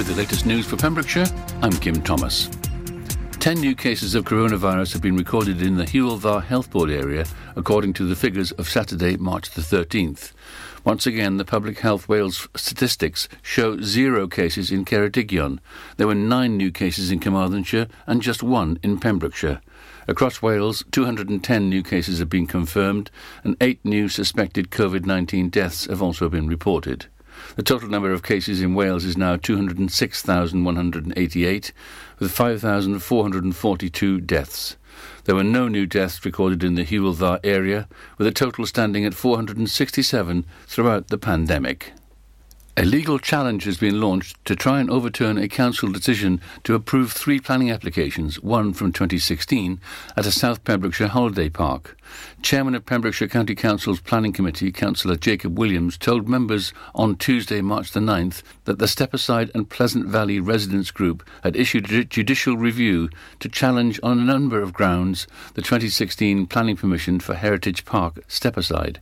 With the latest news for Pembrokeshire, I'm Kim Thomas. Ten new cases of coronavirus have been recorded in the Dda Health Board area, according to the figures of Saturday, March the 13th. Once again, the Public Health Wales statistics show zero cases in Ceredigion. There were nine new cases in Carmarthenshire and just one in Pembrokeshire. Across Wales, 210 new cases have been confirmed, and eight new suspected COVID 19 deaths have also been reported. The total number of cases in Wales is now 206,188, with 5,442 deaths. There were no new deaths recorded in the Hywel Dda area, with a total standing at 467 throughout the pandemic. A legal challenge has been launched to try and overturn a council decision to approve three planning applications, one from 2016, at a South Pembrokeshire holiday park. Chairman of Pembrokeshire County Council's Planning Committee, Councillor Jacob Williams, told members on Tuesday, March the 9th, that the Stepaside and Pleasant Valley Residents Group had issued a judicial review to challenge on a number of grounds the 2016 planning permission for Heritage Park Stepaside.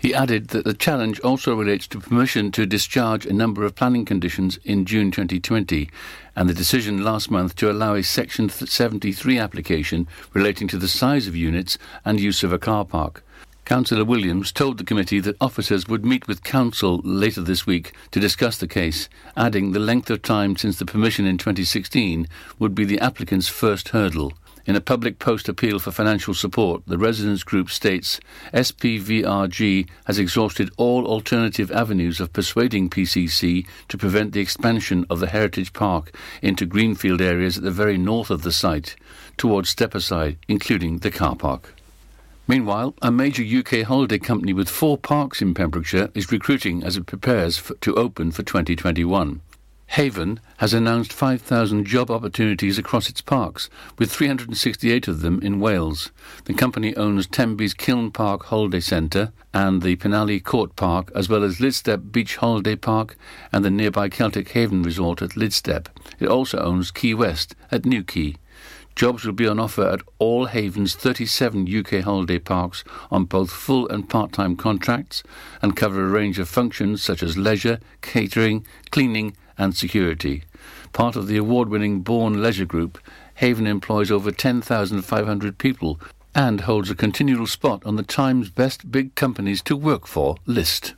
He added that the challenge also relates to permission to discharge a number of planning conditions in June 2020 and the decision last month to allow a Section 73 application relating to the size of units and use of a car park. Councillor Williams told the committee that officers would meet with council later this week to discuss the case, adding the length of time since the permission in 2016 would be the applicant's first hurdle. In a public post appeal for financial support, the residents group states SPVRG has exhausted all alternative avenues of persuading PCC to prevent the expansion of the Heritage Park into greenfield areas at the very north of the site, towards Stepaside, including the car park. Meanwhile, a major UK holiday company with four parks in Pembrokeshire is recruiting as it prepares for, to open for 2021. Haven has announced 5,000 job opportunities across its parks, with 368 of them in Wales. The company owns Tenby's Kiln Park Holiday Centre and the Penally Court Park, as well as Lidstep Beach Holiday Park and the nearby Celtic Haven Resort at Lidstep. It also owns Key West at Newquay. Jobs will be on offer at all Haven's 37 UK holiday parks on both full and part time contracts and cover a range of functions such as leisure, catering, cleaning, and security. Part of the award winning Bourne Leisure Group, Haven employs over 10,500 people and holds a continual spot on the Times Best Big Companies to Work For list.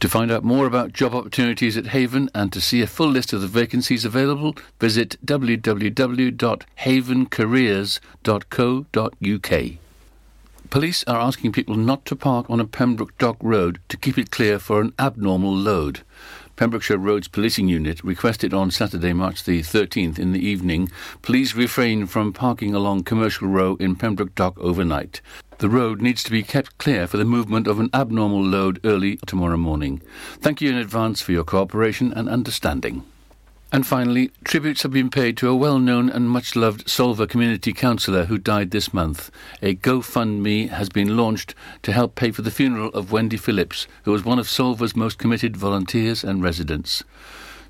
To find out more about job opportunities at Haven and to see a full list of the vacancies available, visit www.havencareers.co.uk. Police are asking people not to park on a Pembroke Dock road to keep it clear for an abnormal load. Pembrokeshire Roads Policing Unit requested on Saturday, March the 13th in the evening, please refrain from parking along Commercial Row in Pembroke Dock overnight. The road needs to be kept clear for the movement of an abnormal load early tomorrow morning. Thank you in advance for your cooperation and understanding. And finally, tributes have been paid to a well known and much loved Solva community councillor who died this month. A GoFundMe has been launched to help pay for the funeral of Wendy Phillips, who was one of Solva's most committed volunteers and residents.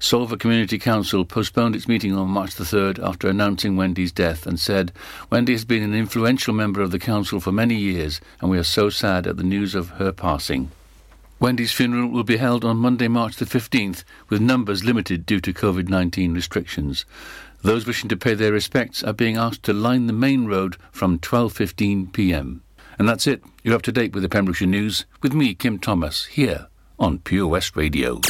Solva Community Council postponed its meeting on March the 3rd after announcing Wendy's death and said, Wendy has been an influential member of the Council for many years and we are so sad at the news of her passing. Wendy's funeral will be held on Monday, March the 15th, with numbers limited due to COVID 19 restrictions. Those wishing to pay their respects are being asked to line the main road from 12:15 p.m. And that's it. You're up to date with the Pembrokeshire News with me, Kim Thomas, here on Pure West Radio.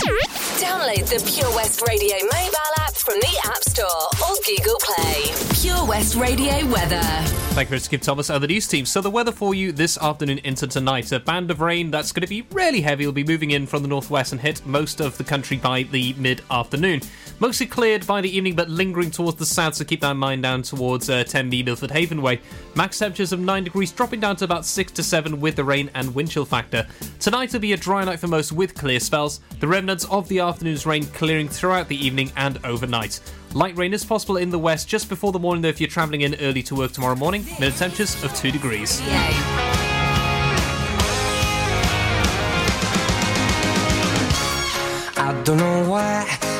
Download the Pure West Radio mobile app from the App Store or Google Play. Pure West Radio weather. Thank you, Mr. Skip Thomas and the news team. So the weather for you this afternoon into tonight. A band of rain that's going to be really heavy will be moving in from the northwest and hit most of the country by the mid-afternoon. Mostly cleared by the evening, but lingering towards the south, so keep that in mind down towards uh, Tenby, Milford Haven way. Max temperatures of 9 degrees, dropping down to about 6 to 7 with the rain and wind chill factor. Tonight will be a dry night for most with clear spells. The remnants of the afternoon's rain clearing throughout the evening and overnight. Light rain is possible in the west just before the morning, though, if you're travelling in early to work tomorrow morning. Minute temperatures of 2 degrees. I don't know why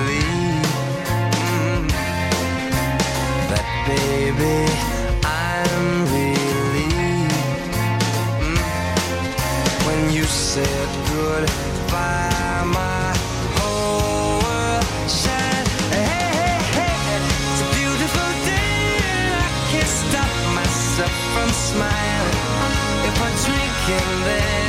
that, baby, I'm relieved mm, when you said goodbye. My whole world shined. It's a beautiful day, and I can't stop myself from smiling. If I'm drinking, then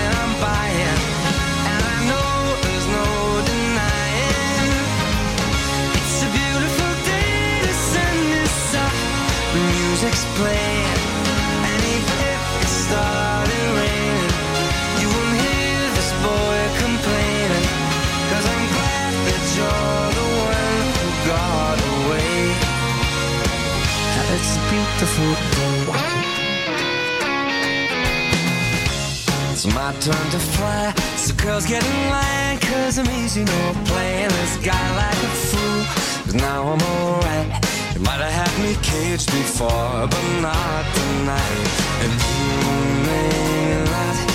So girls get in line, cause I'm easy, no playing this guy like a fool. Cause now I'm alright. You might have had me caged before, but not tonight. And you may not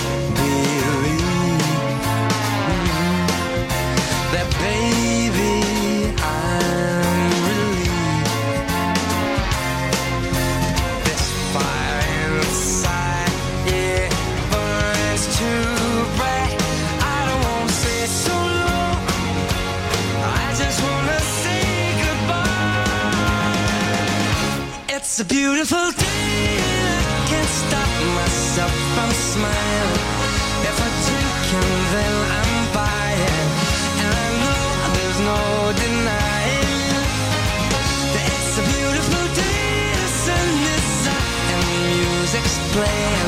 It's a beautiful day. I can't stop myself from smiling. If I drink and then I'm buying, and I know there's no denying. that It's a beautiful day, the sun is up and the music's playing.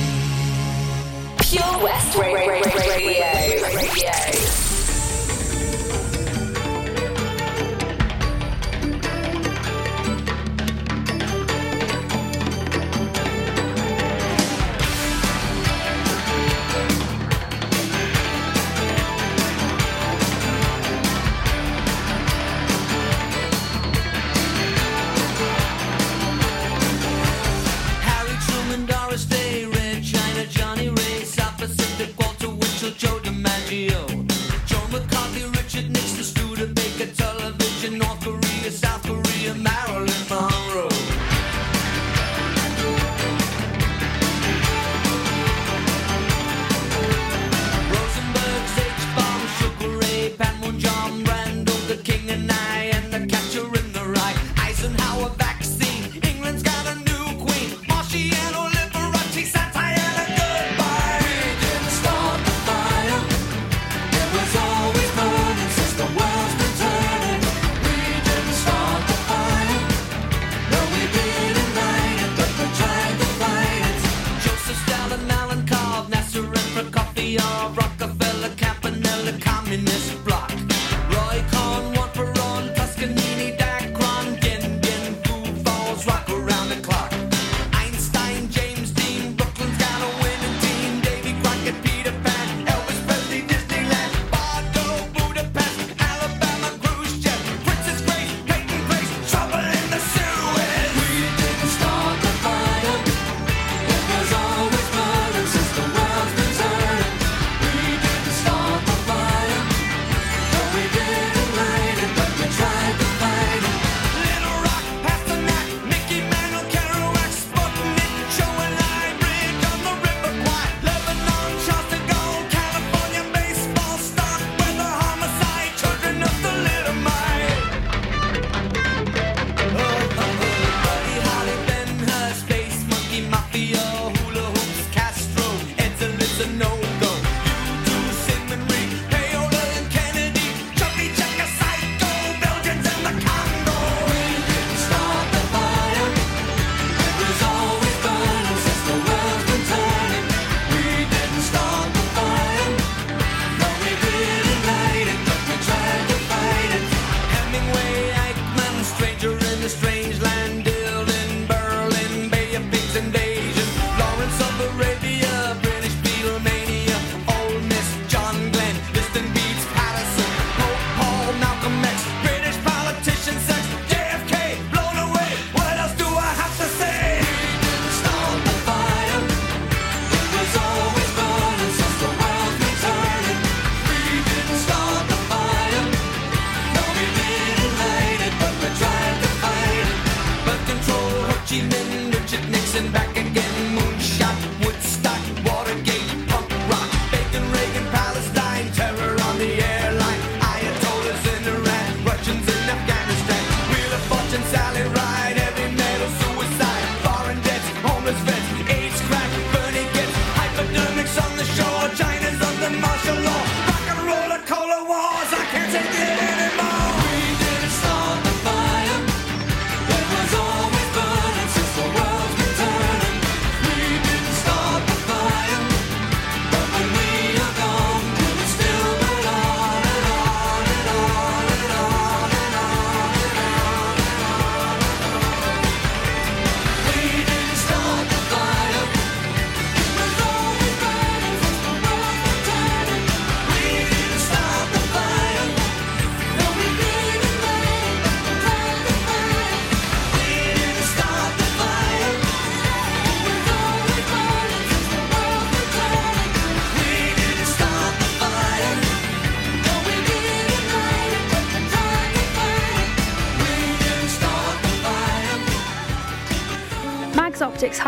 Radio.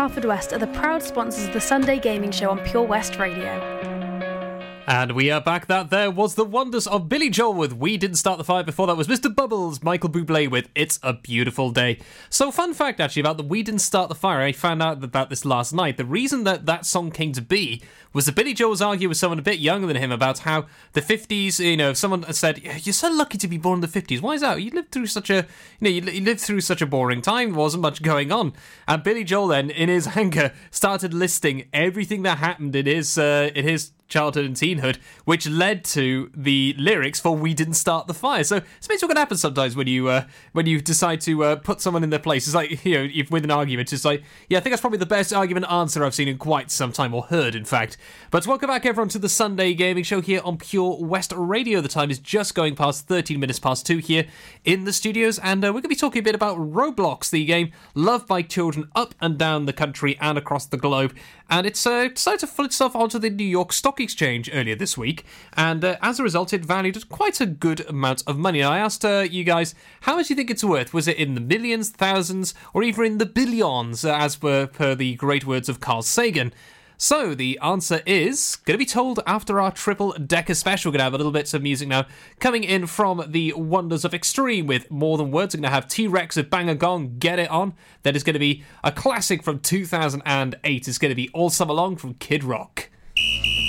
Mags West are the proud sponsors of the Sunday Gaming Show on Pure West Radio. And we are back. That there was the wonders of Billy Joel with We Didn't Start the Fire. Before that was Mr. Bubbles, Michael Bublé with It's a Beautiful Day. So, fun fact actually about the We Didn't Start the Fire, I found out about this last night. The reason that that song came to be was that Billy Joel was arguing with someone a bit younger than him about how the 50s, you know, someone said, You're so lucky to be born in the 50s. Why is that? You lived through such a, you know, you, lived through such a boring time. There wasn't much going on. And Billy Joel then, in his anger, started listing everything that happened in his, uh, in his childhood and teenhood, which led to the lyrics for "We Didn't Start the Fire." So it's what can happen sometimes when you uh, when you decide to uh, put someone in their place. It's like you know, if with an argument, it's like yeah, I think that's probably the best argument answer I've seen in quite some time, or heard, in fact. But welcome back, everyone, to the Sunday Gaming Show here on Pure West Radio. The time is just going past 13 minutes past two here in the studios, and uh, we're going to be talking a bit about Roblox, the game loved by children up and down the country and across the globe. And it's uh, decided to pull itself onto the New York Stock Exchange earlier this week, and uh, as a result, it valued quite a good amount of money. And I asked uh, you guys, how much do you think it's worth? Was it in the millions, thousands, or even in the billions, uh, as per, per the great words of Carl Sagan? So the answer is going to be told after our triple decker special. We're going to have a little bits of music now coming in from the Wonders of Extreme with More Than Words. We're going to have T Rex with Bang a Gong, Get It On. That is going to be a classic from 2008. It's going to be All Summer Long from Kid Rock.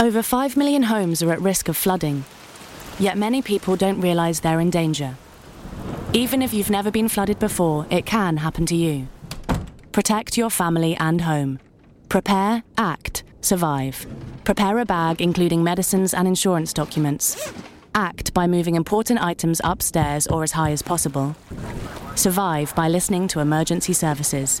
Over 5 million homes are at risk of flooding, yet many people don't realise they're in danger. Even if you've never been flooded before, it can happen to you. Protect your family and home. Prepare, act, survive. Prepare a bag including medicines and insurance documents. Act by moving important items upstairs or as high as possible. Survive by listening to emergency services.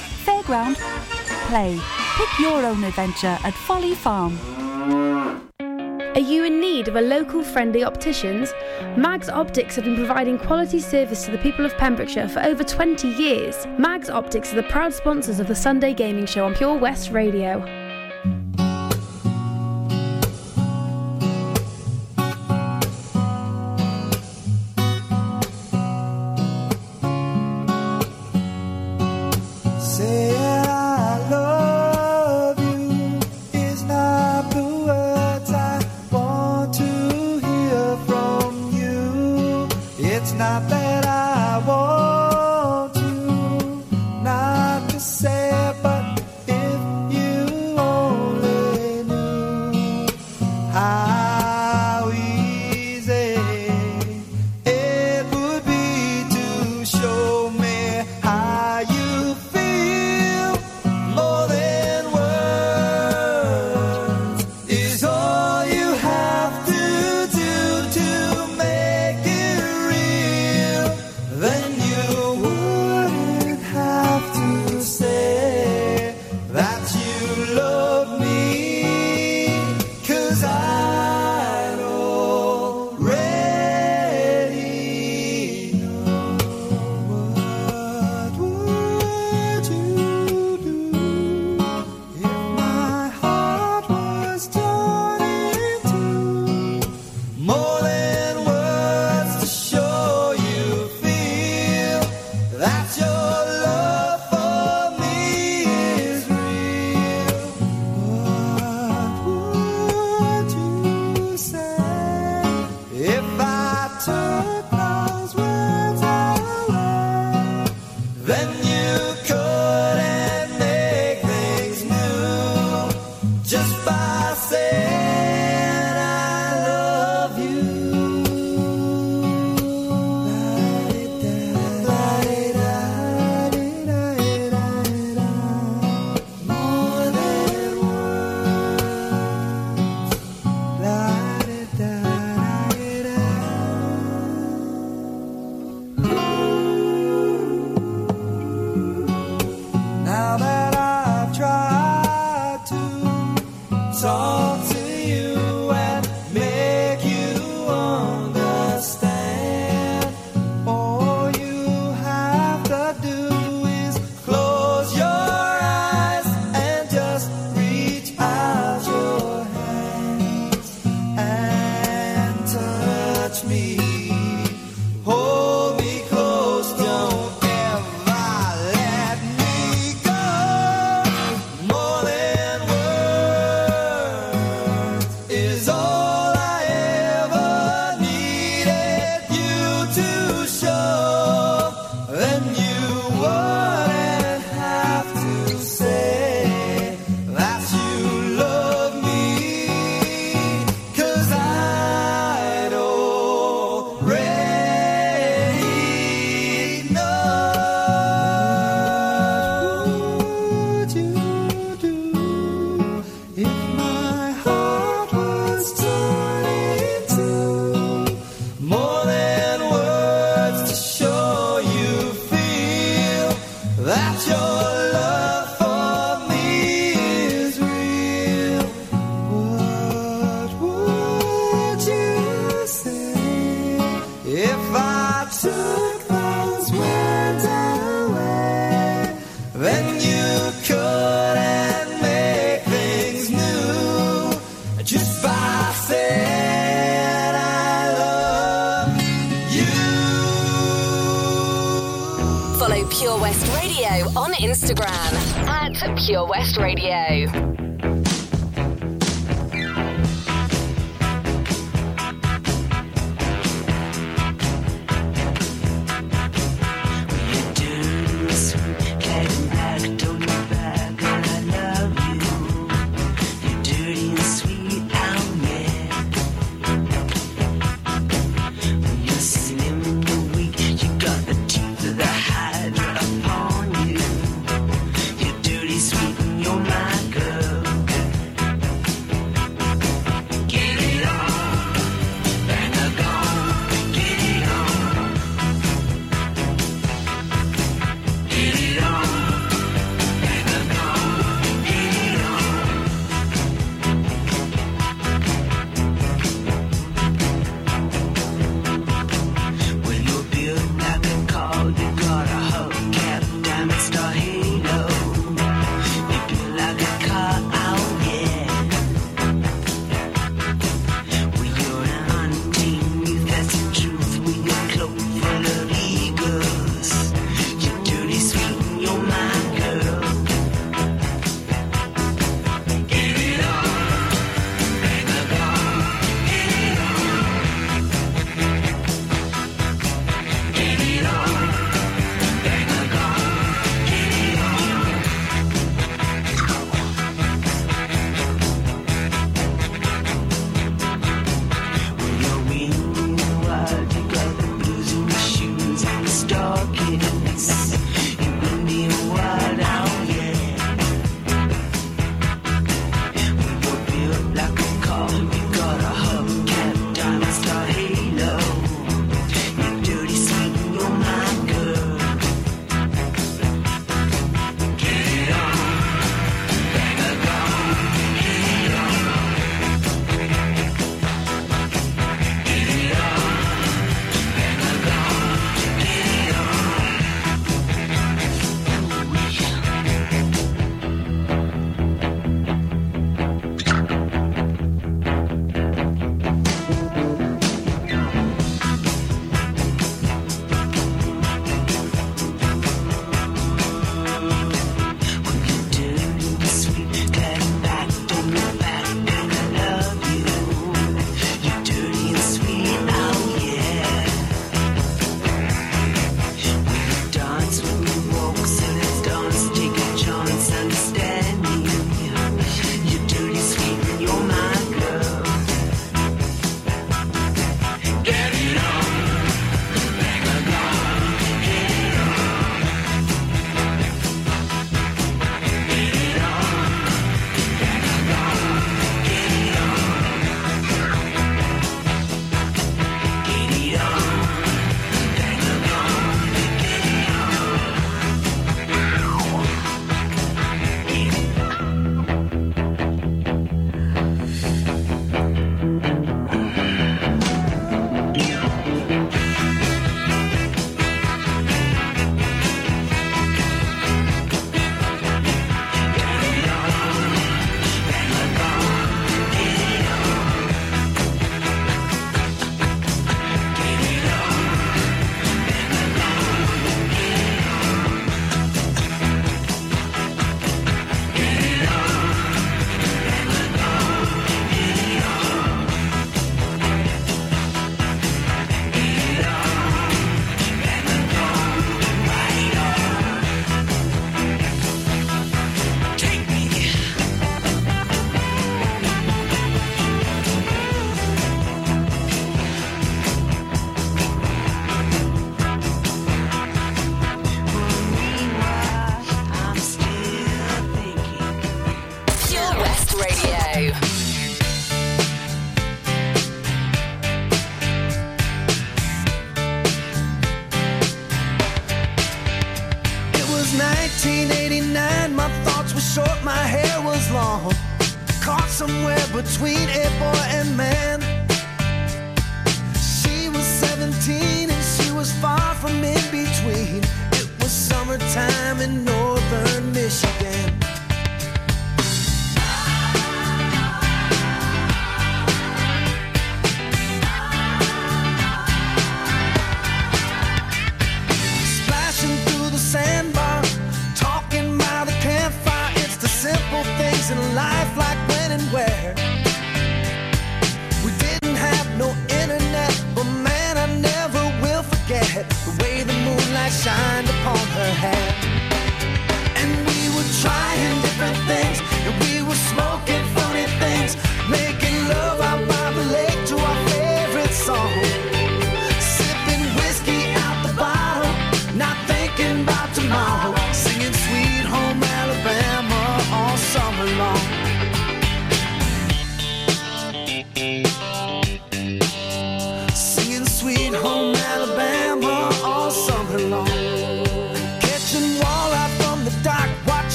fairground, play. Pick your own adventure at Folly Farm. Are you in need of a local friendly opticians? Mags Optics have been providing quality service to the people of Pembrokeshire for over 20 years. Mags Optics are the proud sponsors of the Sunday Gaming Show on Pure West Radio.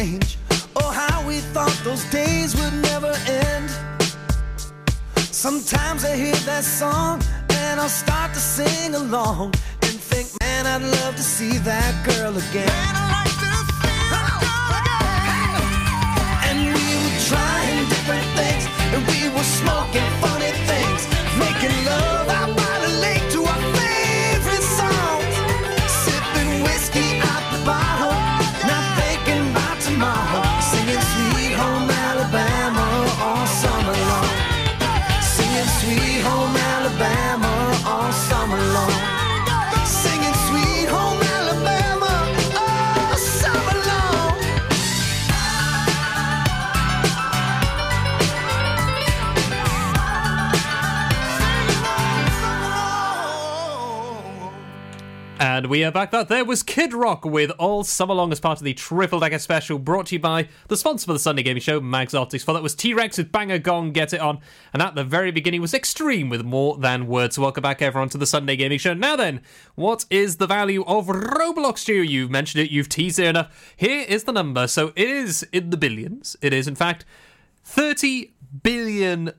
Change. Oh, how we thought those days would never end. Sometimes I hear that song and I'll start to sing along and think, man, I'd love to see that girl again. And we are back. That there was Kid Rock with All Summer Long as part of the Triple Decker Special brought to you by the sponsor for the Sunday Gaming Show, Mags Optics. For that was T Rex with Bang a Gong, Get It On. And at the very beginning was Extreme with More Than Words. Welcome back, everyone, to the Sunday Gaming Show. Now then, what is the value of Roblox, Stu? You've mentioned it, you've teased it enough. Here is the number. So it is in the billions. It is, in fact, $30 billion.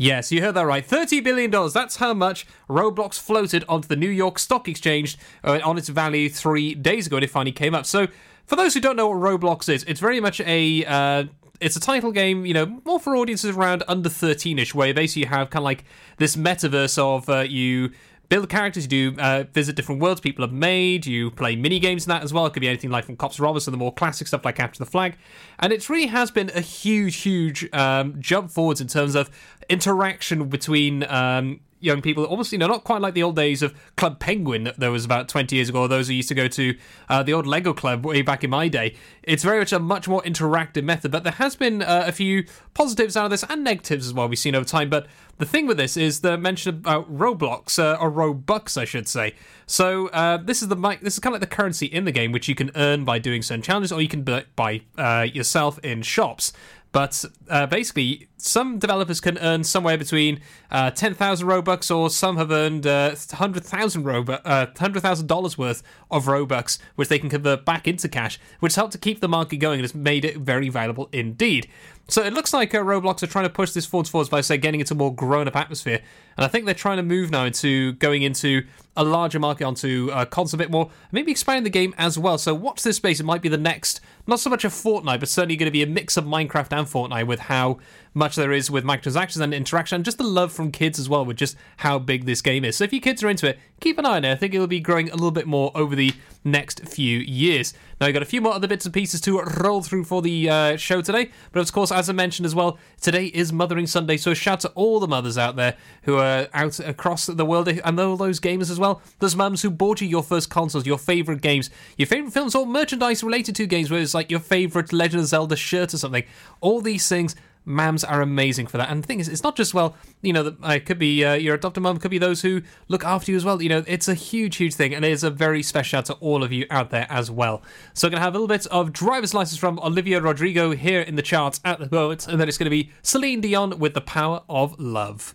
Yes, you heard that right. $30 billion. That's how much Roblox floated onto the New York Stock Exchange uh, on its value three days ago, and it finally came up. So, for those who don't know what Roblox is, it's very much a. Uh, it's a title game, you know, more for audiences around under 13ish, where basically you have kind of like this metaverse of uh, you build characters, you do uh, visit different worlds people have made, you play mini games in that as well. It could be anything like from Cops Robbers to the more classic stuff like Capture the Flag. And it really has been a huge, huge um, jump forwards in terms of interaction between um, young people. Almost, you know, not quite like the old days of Club Penguin that there was about 20 years ago, or those who used to go to uh, the old Lego Club way back in my day. It's very much a much more interactive method, but there has been uh, a few positives out of this and negatives as well we've seen over time. But the thing with this is the mention about Roblox, uh, or Robux, I should say. So uh, this is the this is kind of like the currency in the game, which you can earn by doing certain challenges, or you can buy uh, yourself in shops. But uh, basically, some developers can earn somewhere between uh, 10,000 Robux, or some have earned uh, 100,000 Robux, uh, $100,000 worth of Robux, which they can convert back into cash, which helped to keep the market going and has made it very valuable indeed. So it looks like uh, Roblox are trying to push this forward forwards by say getting into a more grown-up atmosphere, and I think they're trying to move now into going into a larger market onto uh, console a bit more, maybe expanding the game as well. So watch this space; it might be the next, not so much a Fortnite, but certainly going to be a mix of Minecraft and Fortnite with how much there is with microtransactions and interaction, and just the love from kids as well with just how big this game is. So if your kids are into it, keep an eye on it. I think it'll be growing a little bit more over the next few years. Now, we've got a few more other bits and pieces to roll through for the uh, show today, but of course, as I mentioned as well, today is Mothering Sunday, so a shout to all the mothers out there who are out across the world and all those gamers as well. There's mums who bought you your first consoles, your favourite games, your favourite films, or merchandise related to games, whether it's like your favourite Legend of Zelda shirt or something. All these things Mams are amazing for that. And the thing is, it's not just, well, you know, uh, it could be uh, your adopted mum, could be those who look after you as well. You know, it's a huge, huge thing. And it is a very special shout to all of you out there as well. So we're going to have a little bit of driver's license from Olivia Rodrigo here in the charts at the moment. And then it's going to be Celine Dion with The Power of Love.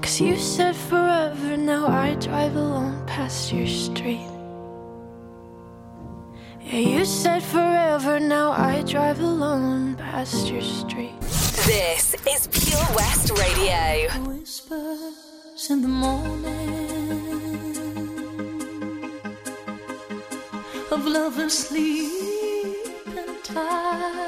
Cause you said forever, now I drive alone past your street. Yeah, you said forever, now I drive alone past your street. This is Pure West Radio. Whispers in the morning of lovers sleeping tight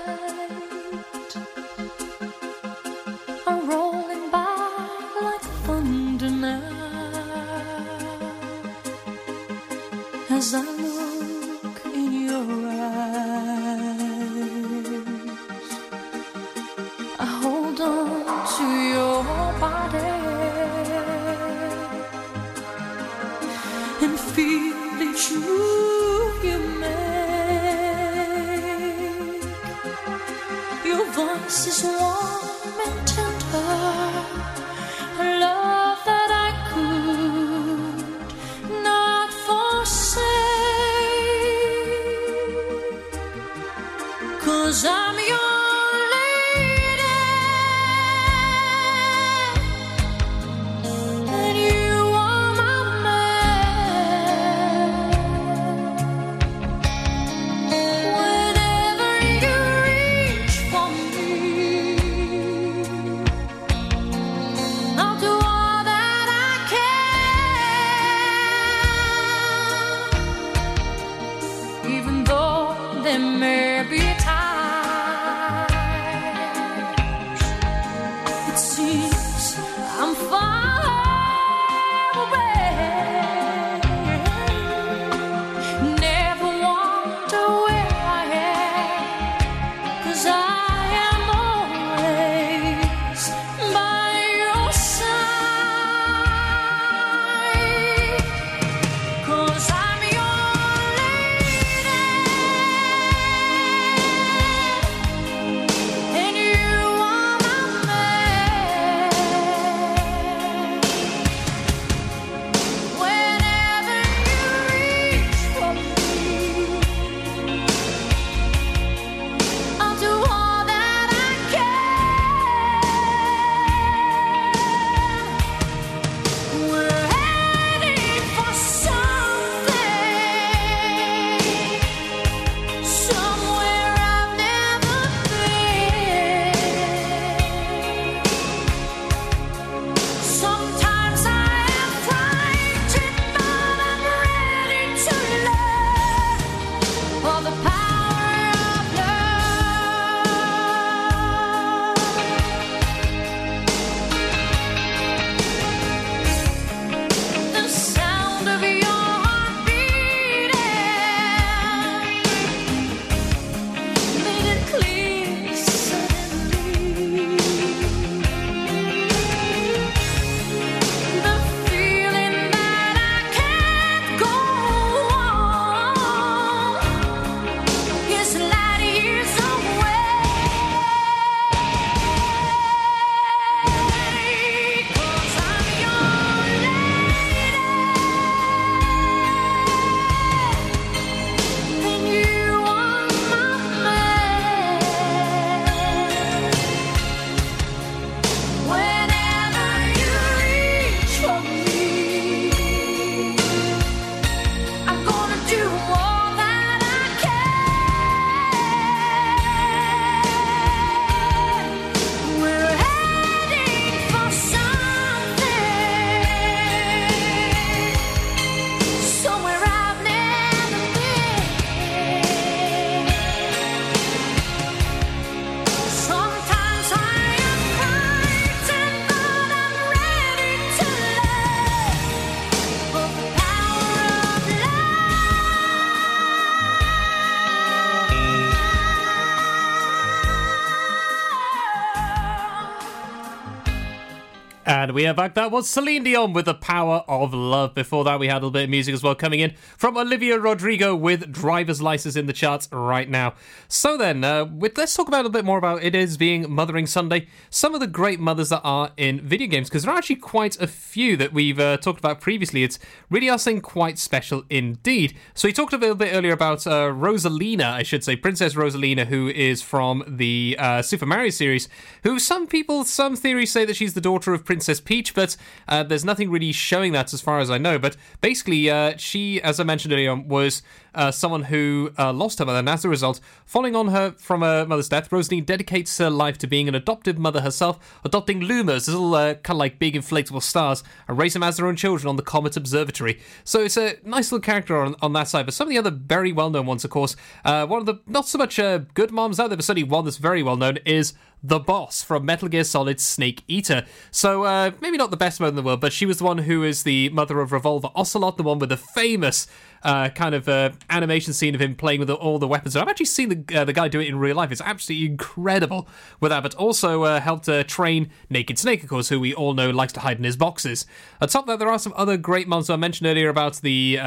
are back. That was Celine Dion with The Power of Love. Before that, we had a little bit of music as well coming in from Olivia Rodrigo with Driver's License in the charts right now. So then, uh, with, let's talk about a little bit more about it is being Mothering Sunday. Some of the great mothers that are in video games, because there are actually quite a few that we've uh, talked about previously. It's really are something quite special indeed. So we talked a little bit earlier about uh, Rosalina, I should say, Princess Rosalina, who is from the uh, Super Mario series, who some people, some theories say that she's the daughter of Princess Princess Peach, but uh, there's nothing really showing that as far as I know. But basically, uh, she, as I mentioned earlier, was uh, someone who uh, lost her mother, and as a result, following on her from her mother's death, Rosalina dedicates her life to being an adoptive mother herself, adopting these little uh, kind of like big inflatable stars, and raise them as their own children on the Comet Observatory. So it's a nice little character on, on that side. But some of the other very well known ones, of course, uh, one of the not so much good moms out there, but certainly one that's very well known is the boss from Metal Gear Solid Snake Eater. So, uh, maybe not the best mother in the world, but she was the one who is the mother of Revolver Ocelot, the one with the famous uh, kind of uh, animation scene of him playing with all the weapons. I've actually seen the, uh, the guy do it in real life. It's absolutely incredible with that, but also uh, helped uh, train Naked Snake, of course, who we all know likes to hide in his boxes. Atop of that, there are some other great moms. I mentioned earlier about the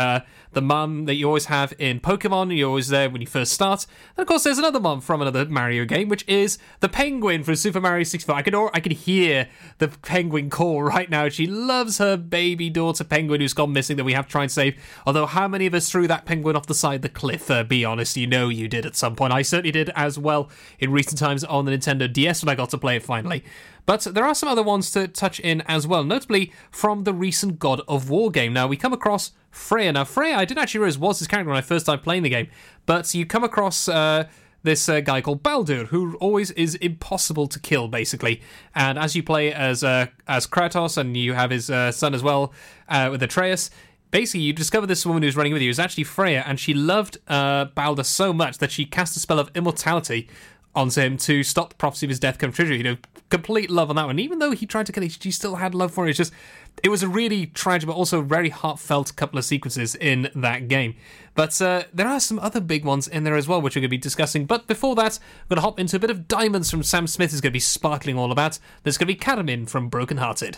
the mum that you always have in Pokemon. You're always there when you first start. And of course, there's another mum from another Mario game, which is the penguin from Super Mario 64. I al- I could hear the penguin call right now. She loves her baby daughter penguin who's gone missing that we have to try and save. Although, how many of us threw that penguin off the side of the cliff? Uh, be honest, you know you did at some point. I certainly did as well in recent times on the Nintendo DS when I got to play it finally. But there are some other ones to touch in as well, notably from the recent God of War game. Now, we come across Freya. Now, Freya, I didn't actually realize was his character when I first started playing the game, but you come across. Uh, this uh, guy called Baldur, who always is impossible to kill, basically. And as you play as uh, as Kratos, and you have his uh, son as well uh, with Atreus, basically you discover this woman who's running with you is actually Freya, and she loved uh, Baldur so much that she cast a spell of immortality onto him to stop the prophecy of his death come true. You know, complete love on that one. Even though he tried to kill her, she still had love for him. It's just, it was a really tragic, but also very heartfelt couple of sequences in that game. But uh, there are some other big ones in there as well, which we're going to be discussing. But before that, I'm going to hop into a bit of Diamonds from Sam Smith. is going to be sparkling all about. There's going to be Karmin from Broken Hearted.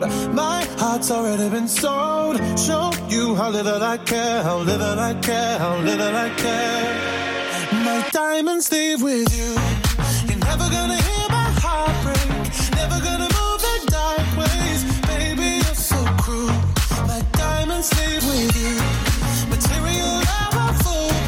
My heart's already been sold. Show you how little I care, how little I care, how little I care. My diamonds leave with you. You're never gonna hear my heart break. Never gonna move in dark ways. Baby, you're so cruel. My diamonds leave with you. Material never fooled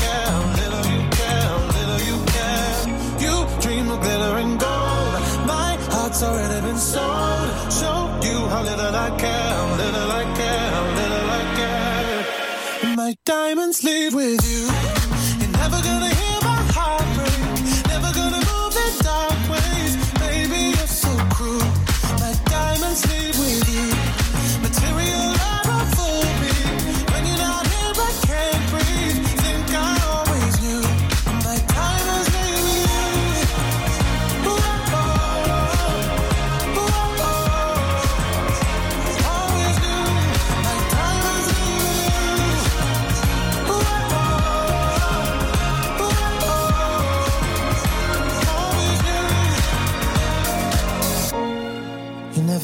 been. Show you how little I care, little I care, little I care. My diamonds leave with you.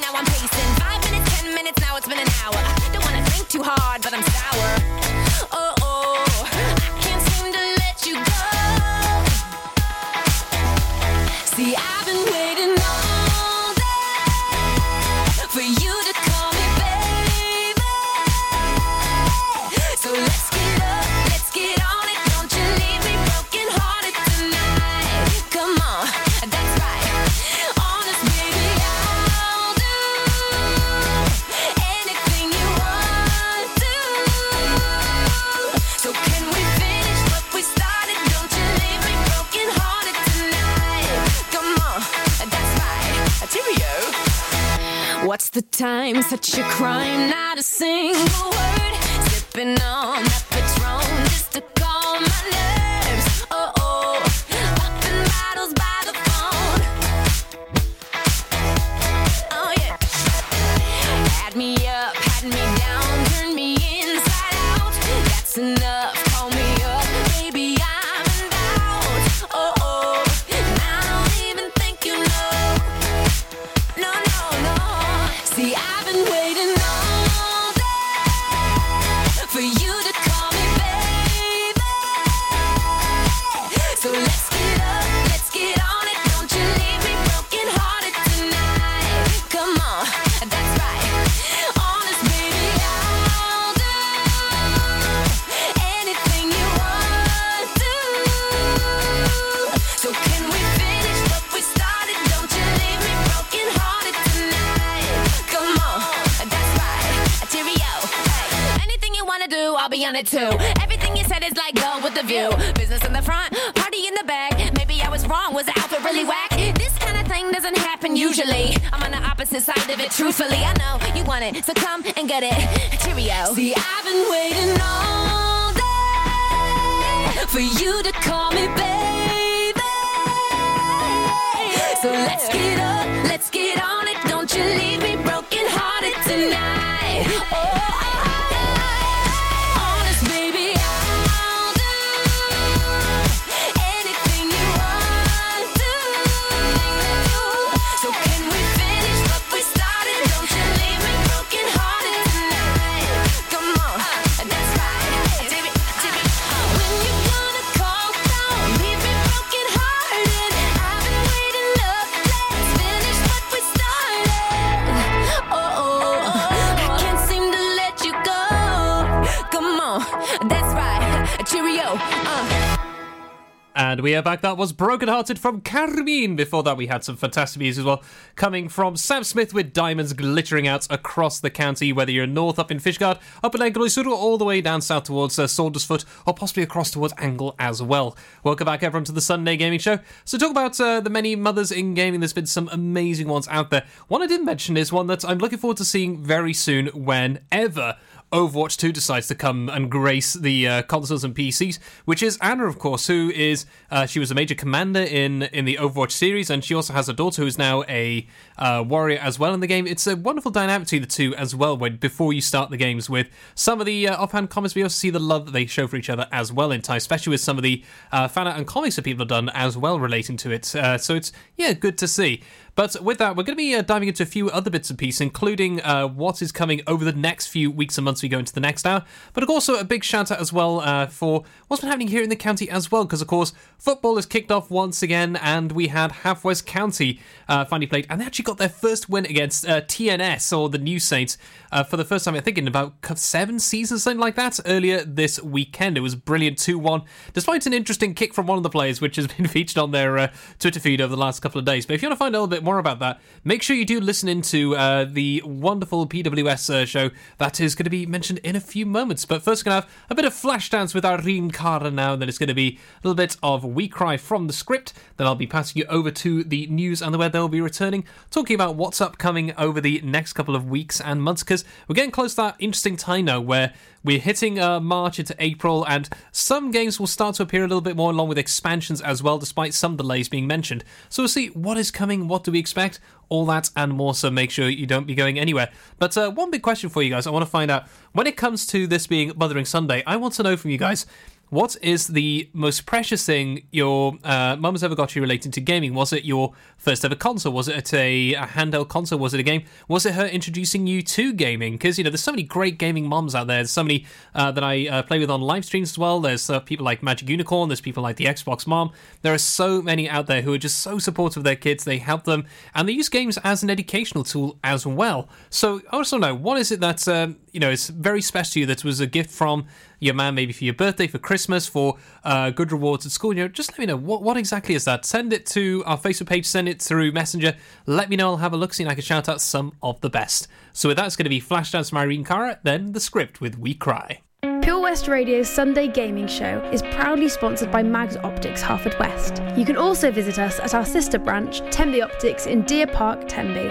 now I'm pacing. Five minutes, ten minutes, now it's been an hour. Don't wanna think too hard, but I'm sour. Such a crime, not a single word. Sipping on view. Business in the front, party in the back. Maybe I was wrong. Was the outfit really whack? This kind of thing doesn't happen usually. I'm on the opposite side of it, truthfully. I know you want it, so come and get it. Cheerio. See, I've been waiting all day for you to call me baby. So let's get up, let's get on it. And we are back. That was Broken Hearted from Karmin. Before that, we had some fantastic music as well, coming from Sam Smith with diamonds glittering out across the county, whether you're north up in Fishguard, up in or all the way down south towards uh, Saundersfoot, or possibly across towards Angle as well. Welcome back, everyone, to the Sunday Gaming Show. So, talk about uh, the many mothers in gaming. There's been some amazing ones out there. One I didn't mention is one that I'm looking forward to seeing very soon, whenever. Overwatch 2 decides to come and grace the uh, consoles and PCs, which is Ana, of course, who is uh, she was a major commander in in the Overwatch series, and she also has a daughter who is now a uh, warrior as well in the game. It's a wonderful dynamic between the two as well. When before you start the games with some of the uh, offhand comments, we also see the love that they show for each other as well in time, especially with some of the uh, fan art and comics that people have done as well relating to it. Uh, so it's yeah, good to see. But with that, we're going to be uh, diving into a few other bits and pieces, including uh, what is coming over the next few weeks and months we go into the next hour. But also a big shout out as well uh, for what's been happening here in the county as well, because of course football has kicked off once again, and we had Haverfordwest County uh, finally played, and they actually got their first win against uh, TNS or the New Saints uh, for the first time I think in about seven seasons, something like that. Earlier this weekend, it was brilliant two one, despite an interesting kick from one of the players, which has been featured on their Twitter feed over the last couple of days. But if you want to find out a little bit more about that, make sure you do listen into uh, the wonderful PWS uh, show that is going to be mentioned in a few moments. But first, we're going to have a bit of flash dance with Irene Cara now, and then it's going to be a little bit of We Cry from the script. Then I'll be passing you over to the news and the weather. They'll be returning, talking about what's upcoming over the next couple of weeks and months, because we're getting close to that interesting time now where we're hitting uh, March into April, and some games will start to appear a little bit more along with expansions as well, despite some delays being mentioned. So we'll see what is coming, what do we expect, all that and more. So make sure you don't be going anywhere. But uh, one big question for you guys I want to find out when it comes to this being Mothering Sunday, I want to know from you guys. What is the most precious thing your uh, mum has ever got you relating to gaming? Was it your first ever console? Was it a, a handheld console? Was it a game? Was it her introducing you to gaming? Because you know, there's so many great gaming moms out there. There's so many uh, that I uh, play with on live streams as well. There's uh, people like Magic Unicorn. There's people like the Xbox Mom. There are so many out there who are just so supportive of their kids. They help them, and they use games as an educational tool as well. So I also know what is it that um, you know is very special to you that was a gift from your man, maybe for your birthday, for Christmas, for uh, good rewards at school. You know, just let me know what, what exactly is that. Send it to our Facebook page, send it through Messenger. Let me know. I'll have a look, see and I can shout out some of the best. So with that, it's going to be Flashdance Irene Cara, then the script with We Cry. Pure West Radio's Sunday Gaming Show is proudly sponsored by Mags Optics Haverfordwest. You can also visit us at our sister branch, Tenby Optics in Deer Park, Tenby.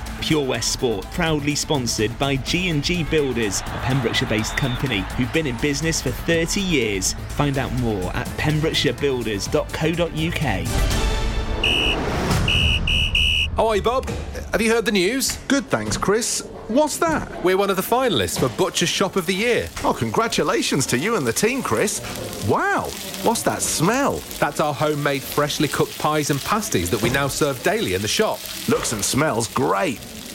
Pure West Sport, proudly sponsored by G&G Builders, a Pembrokeshire-based company who've been in business for 30 years. Find out more at pembrokeshirebuilders.co.uk. Oh, hi, Bob. Have you heard the news? Good, thanks, Chris. What's that? We're one of the finalists for Butcher's Shop of the Year. Oh, congratulations to you and the team, Chris. Wow, what's that smell? That's our homemade, freshly cooked pies and pasties that we now serve daily in the shop. Looks and smells great.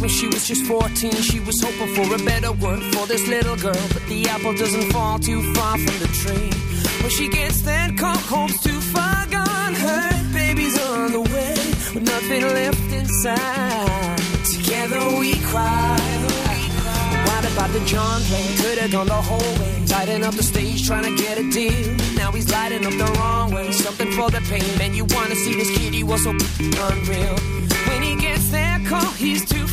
When she was just 14. She was hoping for a better world for this little girl. But the apple doesn't fall too far from the tree. When she gets that call, Hope's too far gone. Her baby's on the way with nothing left inside. Together we cry. What about the John plane? Could have gone the whole way. Tighten up the stage, trying to get a deal. Now he's lighting up the wrong way. Something for the pain. Man, you wanna see this kid? He was so unreal. When he gets that call, he's too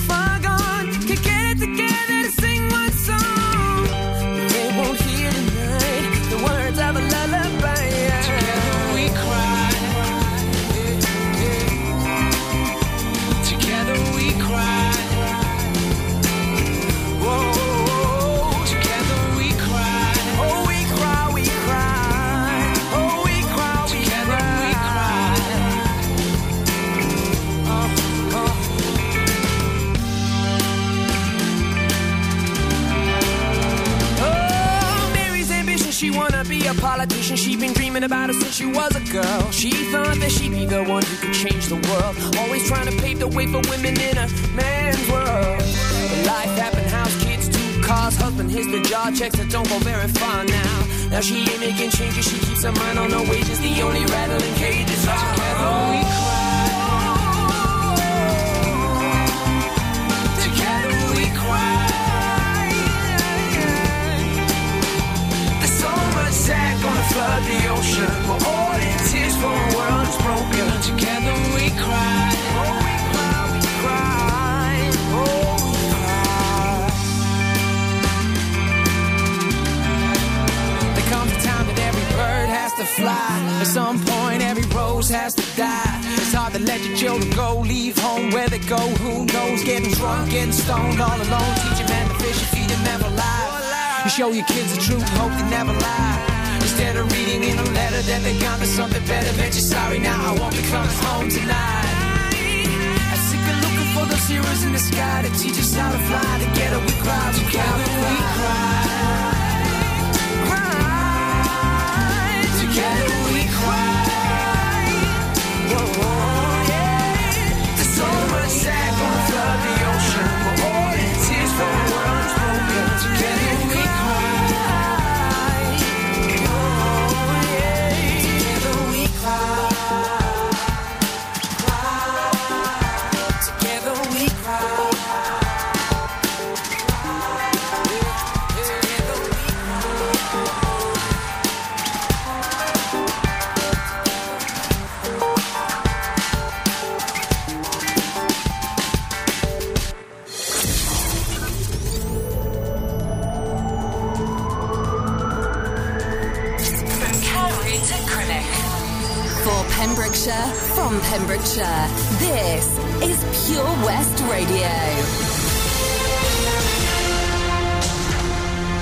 a politician. She's been dreaming about it since she was a girl. She thought that she'd be the one who could change the world. Always trying to pave the way for women in a man's world. But life happened, house, kids, two cars, husband, his the job checks that don't go very far now. Now she ain't making changes, she keeps her mind on her wages. The only rattling cages are together Getting stoned all alone. Teach a man to fish and feed him never lie. You show your kids the truth, hope they never lie. Instead of reading in a letter that they got to something better, bet you're sorry now. I won't be coming home tonight. I'm sick of looking for those heroes in the sky to teach us how to fly. Together we cry, together we. Cry.